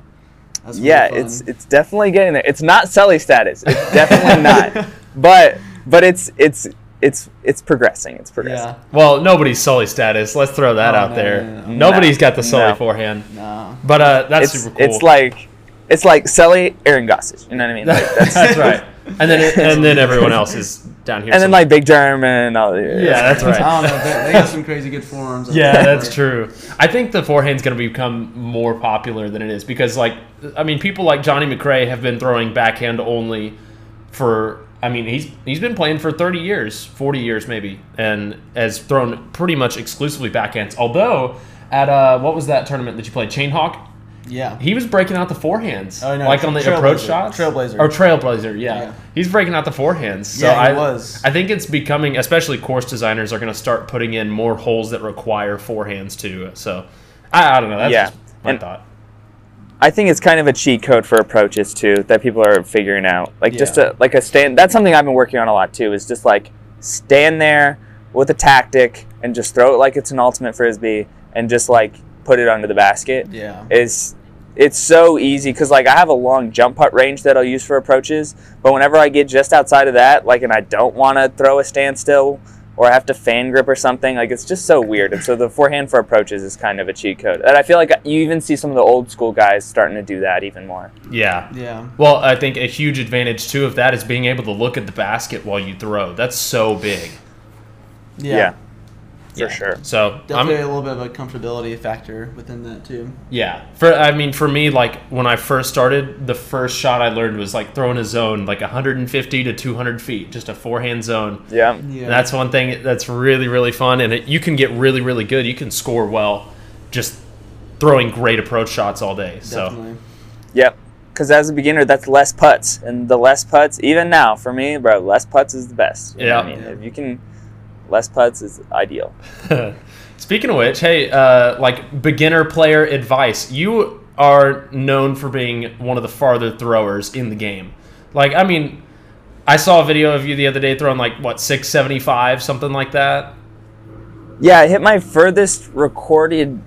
That's really Yeah, fun. it's it's definitely getting there. It's not Sully status. It's definitely not. But but it's it's it's it's progressing. It's progressing. yeah. Well, nobody's Sully status. Let's throw that Oh, out no, there. no, no, no. Nobody's got the Sully No. forehand. No. But uh, that's It's super cool. it's like it's like Sully, Aaron Gossage. You know what I mean? Like, that's, that's, right. And then it, and then everyone else is down here. And then some- like Big German and all. yeah, that's right. I don't know. They, they got some crazy good forums. I Yeah, think. that's true. I think the forehand's going to become more popular than it is because, like, I mean, people like Johnny McRae have been throwing backhand only for. I mean, he's he's been playing for thirty years, forty years maybe, and has thrown pretty much exclusively backhands. Although at uh, what was that tournament that you played, Chain Hawk? Yeah. He was breaking out the forehands, Oh, no, like on the Trailblazer. approach shots. Trailblazer. or Trailblazer, yeah. Yeah. He's breaking out the forehands. So Yeah, he I was. I think it's becoming, especially course designers are going to start putting in more holes that require forehands too. So I, I don't know. That's Yeah. just my And- thought. I think it's kind of a cheat code for approaches too that people are figuring out. Like just a like a stand. That's something I've been working on a lot too. Is just like stand there with a tactic and just throw it like it's an ultimate frisbee and just like put it under the basket. Yeah. Is it's so easy because like I have a long jump putt range that I'll use for approaches, but whenever I get just outside of that, like and I don't want to throw a standstill or I have to fan grip or something, like it's just so weird. And so the forehand for approaches is kind of a cheat code. And I feel like you even see some of the old school guys starting to do that even more. Yeah. Yeah. Well, I think a huge advantage too of that is being able to look at the basket while you throw. That's so big. Yeah. For sure. So Definitely I'm a little bit of a comfortability factor within that too. yeah. For I mean, for me, like when I first started, the first shot I learned was like throwing a zone like 150 to 200 feet, just a forehand zone. Yeah. Yeah. And that's one thing that's really really fun, and it, you can get really really good. You can score well, just throwing great approach shots all day. So Definitely. Yep. Because as a beginner, that's less putts, and the less putts, even now for me, bro, less putts is the best. You know what I Yeah. mean, if you can, less putts is ideal. Speaking of which, hey, uh, like beginner player advice, you are known for being one of the farther throwers in the game. Like, I mean, I saw a video of you the other day throwing like what 675, something like that. Yeah, I hit my furthest recorded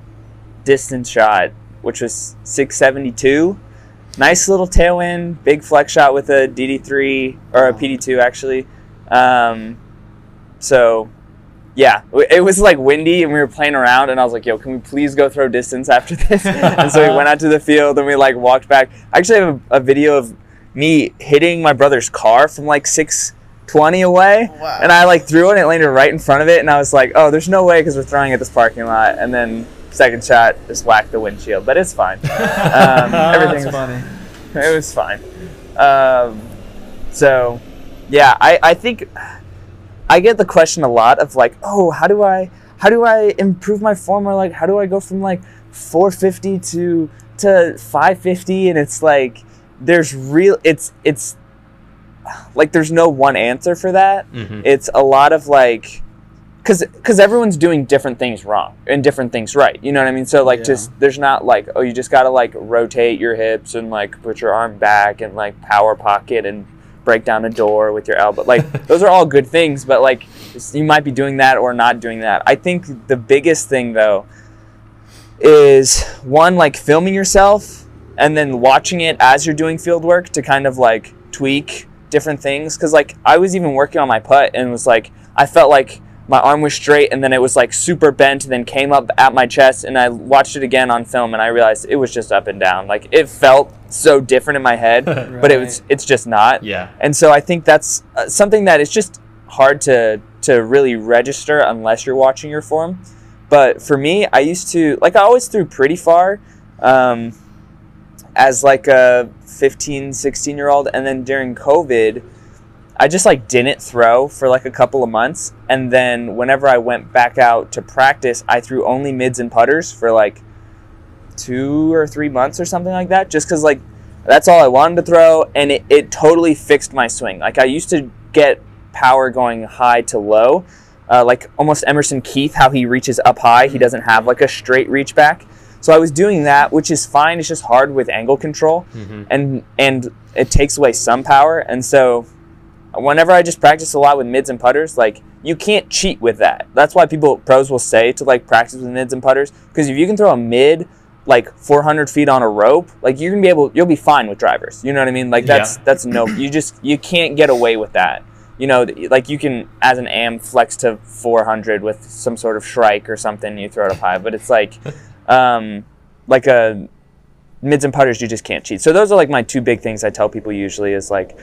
distance shot, which was 672. Nice little tailwind, big flex shot with a DD3 or a PD2 actually. Um, so, yeah, it was like windy and we were playing around, and I was like, "Yo, can we please go throw distance after this?" and so we went out to the field and we like walked back. I actually have a, a video of me hitting my brother's car from like 620 away, Wow. and I like threw it and it landed right in front of it, and I was like, "Oh, there's no way because we're throwing at this parking lot." And then second shot just whacked the windshield, but it's fine. Um, everything That's funny. it was fine. Um, so, yeah, I, I think I get the question a lot of like, oh, how do I how do I improve my form or like how do I go from like 450 to to 550 and it's like there's real it's it's like there's no one answer for that. Mm-hmm. It's a lot of like because because everyone's doing different things wrong and different things right. You know what I mean? So like Yeah. just there's not like oh you just gotta like rotate your hips and like put your arm back and like power pocket and break down a door with your elbow. Like those are all good things, but like you might be doing that or not doing that. I think the biggest thing though is one like filming yourself and then watching it as you're doing field work to kind of like tweak different things because like i was even working on my putt and was like i felt like my arm was straight and then it was like super bent and then came up at my chest and i watched it again on film and i realized it was just up and down like it felt so different in my head but it was it's just not Yeah. and so I think that's uh, something that is just hard to to really register unless you're watching your form. But for me, I used to like I always threw pretty far um, as like a 15, 16 year old, and then during COVID, I just like didn't throw for like a couple of months, and then whenever I went back out to practice, I threw only mids and putters for like two or three months or something like that, just because like that's all I wanted to throw, and it, it totally fixed my swing. Like I used to get power going high to low, uh, like almost Emerson Keith, how he reaches up high. He doesn't have like a straight reach back. So I was doing that, which is fine. It's just hard with angle control, Mm-hmm. and and it takes away some power. And so whenever I just practice a lot with mids and putters, like you can't cheat with that. That's why people pros will say to like practice with mids and putters because if you can throw a mid like 400 feet on a rope, like you're gonna be able, you'll be fine with drivers. You know what I mean? Like that's Yeah. that's no, you just you can't get away with that. You know, like you can as an am flex to 400 with some sort of shrike or something, you throw it up high, but it's like, um, like a mids and putters, you just can't cheat. So those are like my two big things I tell people usually is like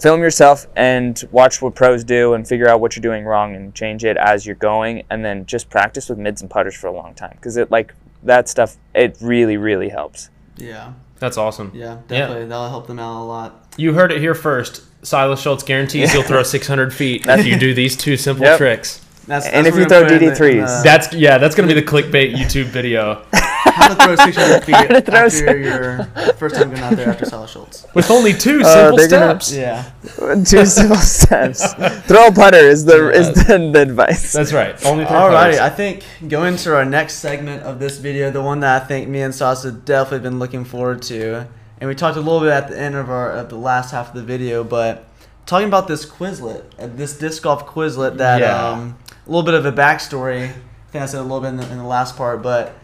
film yourself and watch what pros do and figure out what you're doing wrong and change it as you're going and then just practice with mids and putters for a long time because it like that stuff it really really helps Yeah. That's awesome. Yeah. Definitely. That'll help them out a lot. You heard it here first. Silas Schultz guarantees you'll throw 600 feet if you do these two simple Yep. tricks. That's, And if you throw gonna put in the- in DD3s. the- uh, That's yeah. That's gonna be the clickbait YouTube video. How to throw 600 feet to throw after six- your first time going out there after Silas Schultz. With only two Uh, simple they're gonna- steps. Yeah. two simple steps throw a putter is the is the, the advice That's right. Only throw Alrighty, putters. I think going to our next segment of this video, the one that I think me and Silas definitely been looking forward to, and we talked a little bit at the end of our of the last half of the video, but talking about this Quizlet, uh, this disc golf Quizlet that Yeah. um, a little bit of a backstory. I think I said a little bit in the, in the last part, but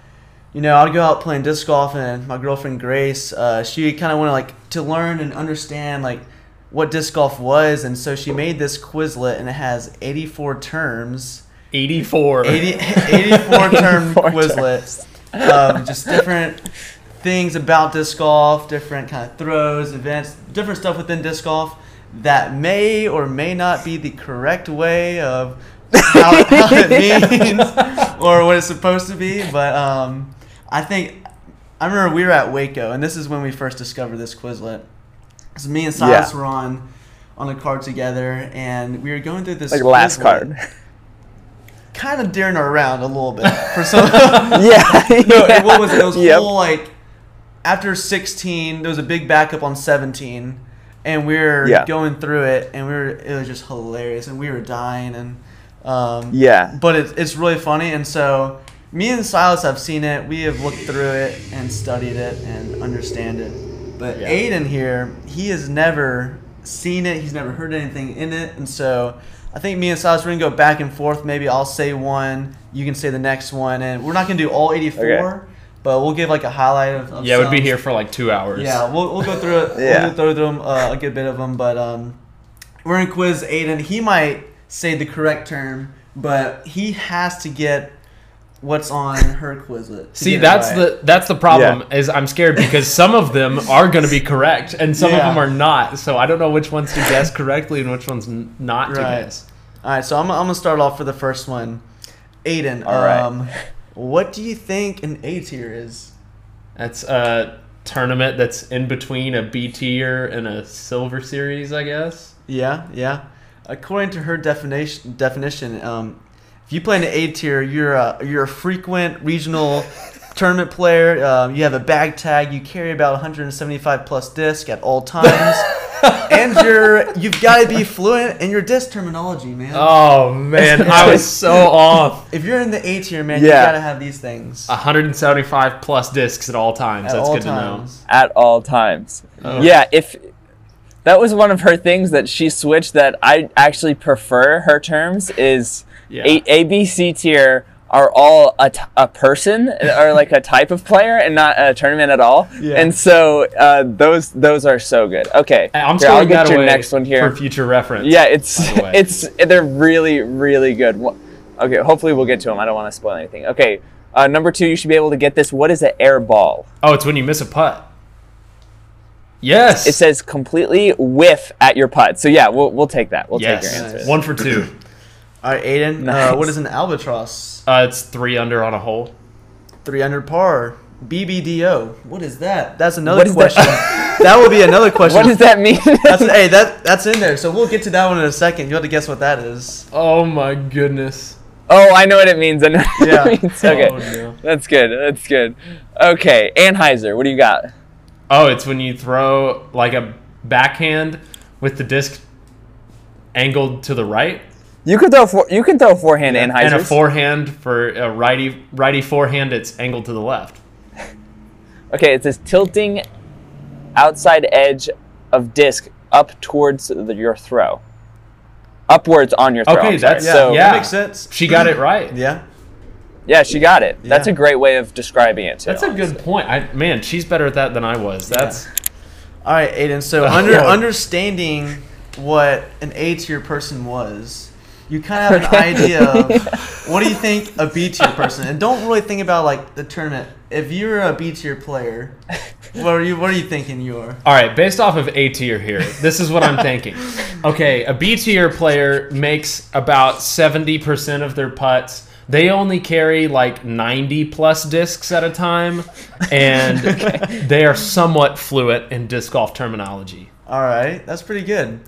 you know, I'd go out playing disc golf, and my girlfriend Grace, uh, she kind of wanted like to learn and understand like what disc golf was, and so she made this Quizlet, and it has 84 terms. 84. 80, 84 term 84 Quizlet. Um, just different things about disc golf, different kind of throws, events, different stuff within disc golf that may or may not be the correct way of how, how it means or what it's supposed to be. But um, I think I remember we were at Waco, and this is when we first discovered this Quizlet. So me and Silas Yeah. were on on a card together, and we were going through this like last card kind of daring her around a little bit for some. yeah no, it, what was it? It was Yep. full like after 16. There was a big backup on 17, and we were Yeah. going through it, and we were it was just hilarious, and we were dying, and um, yeah but it's it's really funny, and so me and Silas have seen it. We have looked through it and studied it and understand it. But Yeah. Aden here, he has never seen it. He's never heard anything in it, and so I think me and Silas we're gonna go back and forth. Maybe I'll say one, you can say the next one, and we're not gonna do all 84, Okay. but we'll give like a highlight of. of Yeah, we'd be here for like two hours. Yeah, we'll, we'll go through it. Yeah. We'll go through them uh, a good bit of them, but um, we're gonna quiz Aden. He might say the correct term, but he has to get what's on her Quizlet. See, that's right. the that's the problem. Is I'm scared because some of them are going to be correct and some Yeah. of them are not. So I don't know which ones to guess correctly and which ones n- not to Right. guess. All right, so I'm, I'm gonna start off for the first one. Aden, All right. um, what do you think an A tier is? That's a tournament that's in between a B tier and a silver series, I guess. Yeah, yeah. According to her definition, definition, um, if you play in the A tier, you're a you're a frequent regional tournament player. Um, you have a bag tag. You carry about 175 plus disc at all times, and you're you've got to be fluent in your disc terminology, man. Oh man, I was so off. If you're in the A tier, man, Yeah. you gotta have these things 175 plus discs at all times. at That's all good times. To know. At all times. Oh. Yeah, if that was one of her things that she switched that I actually prefer her terms is Yeah. a, A, B, C tier are all a, t- a person or like a type of player and not a tournament at all. Yeah. And so uh, those those are so good. Okay, I'm here, I'll get your next one here. for future reference. Yeah, it's by the way. it's they're really really good. Okay, hopefully we'll get to them. I don't want to spoil anything. Okay, uh, number two, you should be able to get this. What is an air ball? Oh, it's when you miss a putt. Yes. It says completely whiff at your putt. So yeah, we'll we'll take that. We'll yes. take your answer. One for two. All right, Aden. Uh, what is an albatross? Uh, it's three under on a hole. 300 par. BBDO. What is that? That's another What is that? question. That? will be another question. What does that mean? That's hey, that that's in there. So we'll get to that one in a second. You have to guess what that is. Oh my goodness. oh, I know what it means. I know what Yeah. it means. Okay, Oh, no. that's good. That's good. Okay, Anhyzer, what do you got? Oh, it's when you throw like a backhand with the disc angled to the right, You can throw for, you can throw forehand Yeah, Anhyzers. and a forehand for a righty righty forehand. It's angled to the left. Okay, it says tilting outside edge of disc up towards the, your throw. Upwards on your throw. Okay, that's- Yeah, so yeah. that makes sense. She got it right. Yeah. yeah, she got it. That's a great way of describing it too. That's a good point. I man, she's better at that than I was. That's All right, Aden. So under understanding what an A tier person was, you kind of have an idea of what do you think a B tier person, and don't really think about like the tournament. If you're a B tier player, what are you what are you thinking you are? all right. Based off of A tier here, this is what I'm thinking. Okay, a B tier player makes about seventy percent of their putts. They only carry like 90 plus discs at a time, and they are somewhat fluent in disc golf terminology. All right, that's pretty good.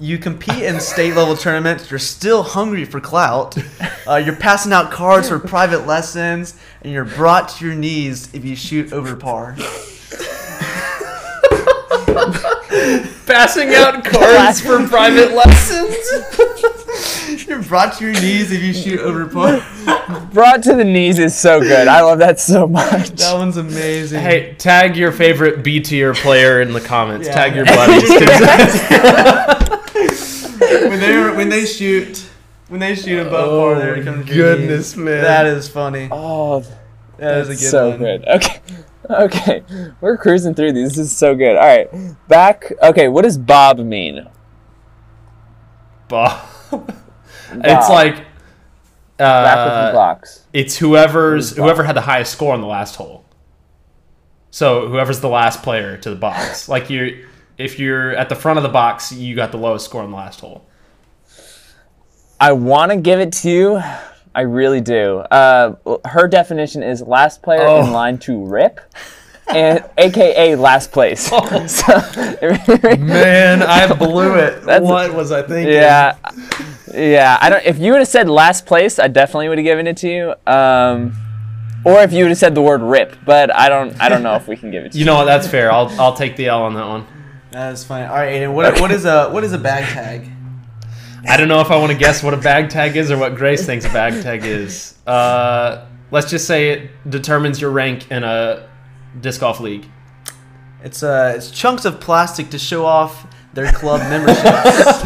You compete in state level tournaments. You're still hungry for clout. Uh, you're passing out cards for private lessons, and you're brought to your knees if you shoot over par. Passing out cards for private lessons. You're brought to your knees if you shoot over par. Brought to the knees is so good. I love that so much. That one's amazing. Hey, tag your favorite B tier player in the comments. Yeah. Tag your buddies. when they when they shoot when they shoot above par, they're coming to goodness, man. That is funny. Oh, That is a good so one. good. Okay. Okay. We're cruising through these. This is so good. All right. Back. Okay. What does Bob mean? Bob. It's Bob. like Back with the uh, blocks. it's whoever's whoever had the highest score on the last hole. So whoever's the last player to the box. Like you if you're at the front of the box, you got the lowest score on the last hole. I want to give it to you. I really do. Uh, her definition is last player Oh. in line to rip, and AKA last place. Oh. So, Man, I blew it. What was I thinking? yeah, yeah. I don't. If you would have said last place, I definitely would have given it to you. Um, or if you would have said the word rip, but I don't. I don't know if we can give it to you. You know what? That's fair. I'll I'll take the L on that one. That is funny. All right, Aiden. What what is a what is a bag tag? I don't know if I want to guess what a bag tag is or what Grace thinks a bag tag is. Uh, let's just say it determines your rank in a disc golf league. It's uh it's chunks of plastic to show off their club memberships.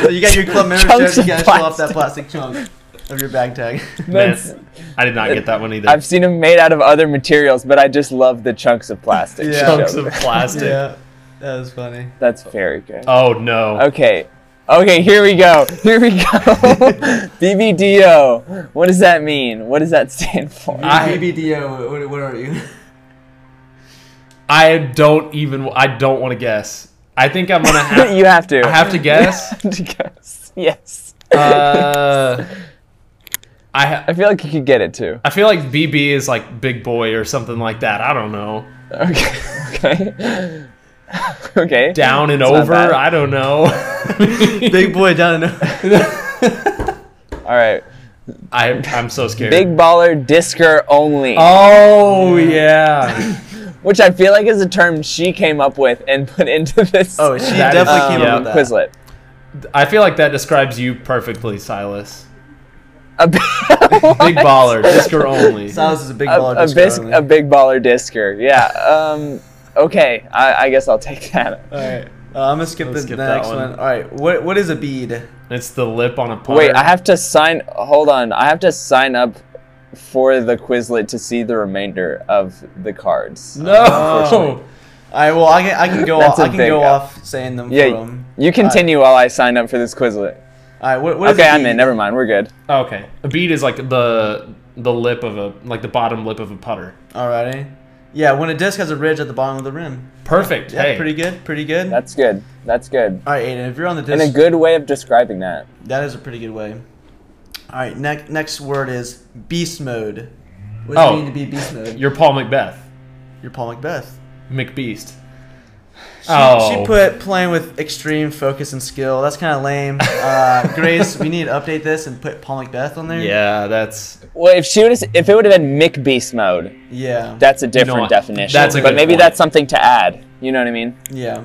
so you got your club membership, you gotta show off that plastic. plastic chunk of your bag tag. That's, I did not get that one either. I've seen them made out of other materials, but I just love the chunks of plastic. Yeah. Chunks of plastic. yeah, that was funny. That's very good. Oh no. Okay. Okay, here we go. Here we go. BBDO. What does that mean? What does that stand for? I- BBDO, what, what are you? I don't even. I don't want to guess. I think I'm gonna have. you have to. I have to guess. You have to guess. Yes. Uh, I ha- I feel like you could get it too. I feel like BB is like big boy or something like that. I don't know. Okay. Okay. okay. Down and It's over. I don't know. Big boy down and over. All right. I I'm so scared. Big baller disker only. Oh yeah. which I feel like is a term she came up with and put into this. Oh, she definitely is- came yeah. up um, with that. Quizlet. I feel like that describes you perfectly, Silas. A, Big baller, Disker only. Silas is a big baller. a, disc bis- only. a big baller disker. Yeah. Um. Okay. I, I guess I'll take that. All right. Uh, I'm gonna skip Let's the, skip the that next one. one. All right. What what is a bead? It's the lip on a putter. Wait, I have to sign. Hold on. I have to sign up for the Quizlet to see the remainder of the cards. No. All right. Well, I can I can go That's off. a I can big go up. off saying them Yeah. from. You continue while I sign up for this Quizlet. All right. What, what is Okay, I'm in. Never mind. We're good. Oh, okay. A bead is like the the lip of a like the bottom lip of a putter. Alrighty. Yeah, when a disc has a ridge at the bottom of the rim. Perfect. Yeah, hey. pretty good. Pretty good. That's good. That's good. All right, Aden. If you're on the disc. And a good way of describing that. that is a pretty good way. All right. Next next word is beast mode. What does Oh. it mean to be beast mode? You're Paul McBeth. You're Paul McBeth. McBeast. She, Oh. she put playing with extreme focus and skill. That's kind of lame. Uh, Grace, we need to update this and put Paul McBeth on there. Yeah, that's Well, if she would, if it would have been McBeast mode, Yeah. that's a different what? definition. That's a but maybe point. that's something to add. You know what I mean? Yeah. All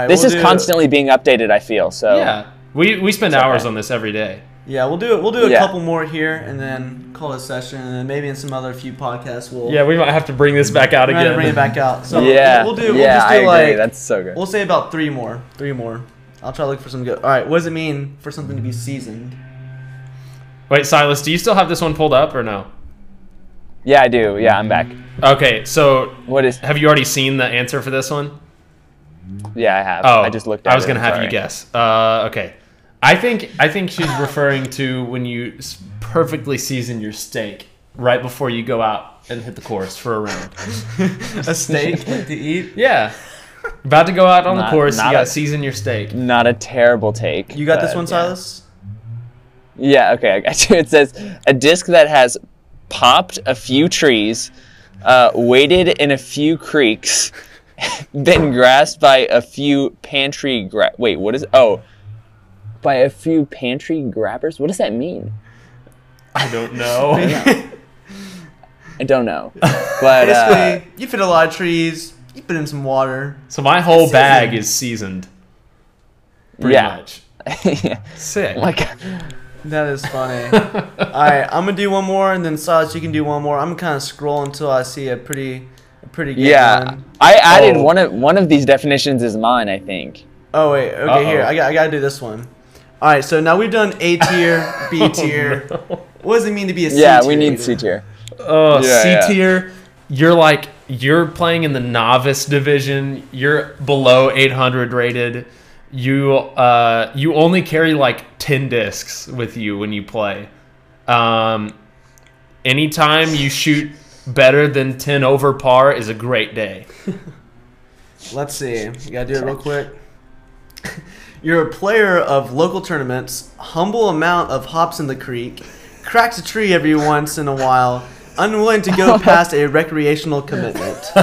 right. This we'll is do- constantly being updated. I feel so. yeah. We we spend It's hours okay. on this every day. Yeah, we'll do it. We'll do a Yeah. couple more here and then call it a session, and then maybe in some other few podcasts we'll. Yeah, we might have to bring this back out again. bring it back out. So yeah. we'll do. We'll yeah, just do I agree. like That's so good. we'll say about three more. Three more. I'll try to look for some good. All right. What does it mean for something to be seasoned? Wait, Silas, do you still have this one pulled up or no? yeah, I do. Yeah, I'm back. Okay, so What is? have you already seen the answer for this one? Yeah, I have. Oh, I just looked at I was it, gonna have sorry. you guess. Uh, okay, I think I think she's referring to when you perfectly season your steak right before you go out and hit the course for a round. a steak to eat. Yeah, about to go out on the course, you gotta a- season your steak. Not a terrible take. You got this one, yeah. Silas? Yeah, okay, I got you. It says a disc that has popped a few trees, uh, waded in a few creeks, been grasped by a few pantry gra- wait, what is it? Oh, by a few pantry grabbers. What does that mean? I don't know. I don't know. But uh, you fit a lot of trees. You put in some water. so my whole bag is seasoned. Pretty Yeah. much. yeah. Sick. like That is funny. All right, I'm gonna do one more, and then Silas, you can do one more. I'm gonna kind of scroll until I see a pretty, a pretty good yeah, one. I added Oh. one of one of these definitions is mine. I think. Oh wait, okay, here Uh-oh. I got, I gotta do this one. All right, so now we've done A tier, B tier. Oh, no. What does it mean to be a C tier yeah, tier? we need Aden? C tier. Oh, Yeah, C yeah. tier. You're like you're playing in the novice division. You're below 800 rated. You uh you only carry like 10 discs with you when you play. Um anytime you shoot better than 10 over par is a great day. Let's see. You gotta do it real quick. You're a player of local tournaments, humble amount of hops in the creek, cracks a tree every once in a while, unwilling to go past a recreational commitment. Yeah.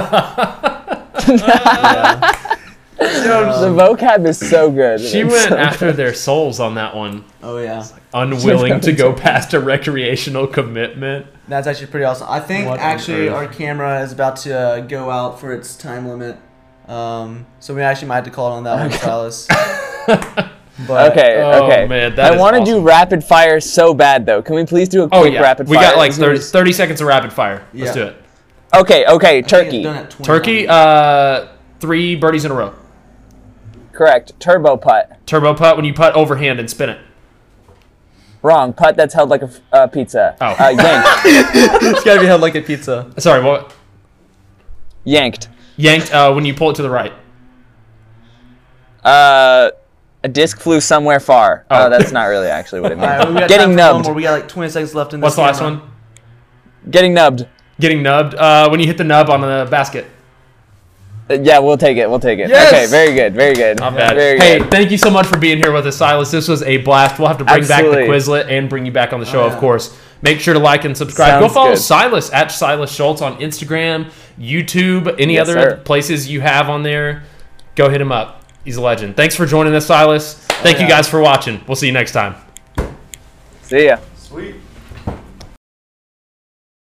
the vocab is so good. She It's went so after their souls on that one. Oh yeah, Unwilling to go past a recreational commitment. that's actually pretty awesome. I think What actually our camera is about to uh, go out for its time limit, um, so we actually might have to call it on that one, Silas. But Okay, Oh, okay. man, that I want to awesome. do rapid fire so bad though. Can we please do a Oh quick yeah. rapid fire? we got like This 30, 30 seconds of rapid fire. Let's do it. Okay, okay, I think it's turkey. done at 29. Turkey, uh, three birdies in a row. Correct. Turbo putt. Turbo putt when you putt overhand and spin it. Wrong. Putt that's held like a uh, pizza. Oh. Uh, yanked. it's gotta be held like a pizza. Sorry, what? yanked. Yanked uh, when you pull it to the right. Uh, a disc flew somewhere far. Oh. Oh, that's not really actually what it All right, we means. got Getting time for one nubbed. more. We got like 20 seconds left in this. What's the last camera. one? Getting nubbed. Getting nubbed. Uh, when you hit the nub on the basket. Uh, yeah, we'll take it. We'll take it. Yes! Okay, very good. Very good. Not bad. Very hey, good. thank you so much for being here with us, Silas. This was a blast. We'll have to bring Absolutely. back the Quizlet and bring you back on the show, Oh, of course. Make sure to like and subscribe. Go follow good. Silas at Silas Schultz on Instagram, YouTube, any Yes, other sir. places you have on there. Go hit him up. He's a legend. Thanks for joining us, Silas. Thank oh, you yeah. guys for watching. We'll see you next time. See ya. Sweet.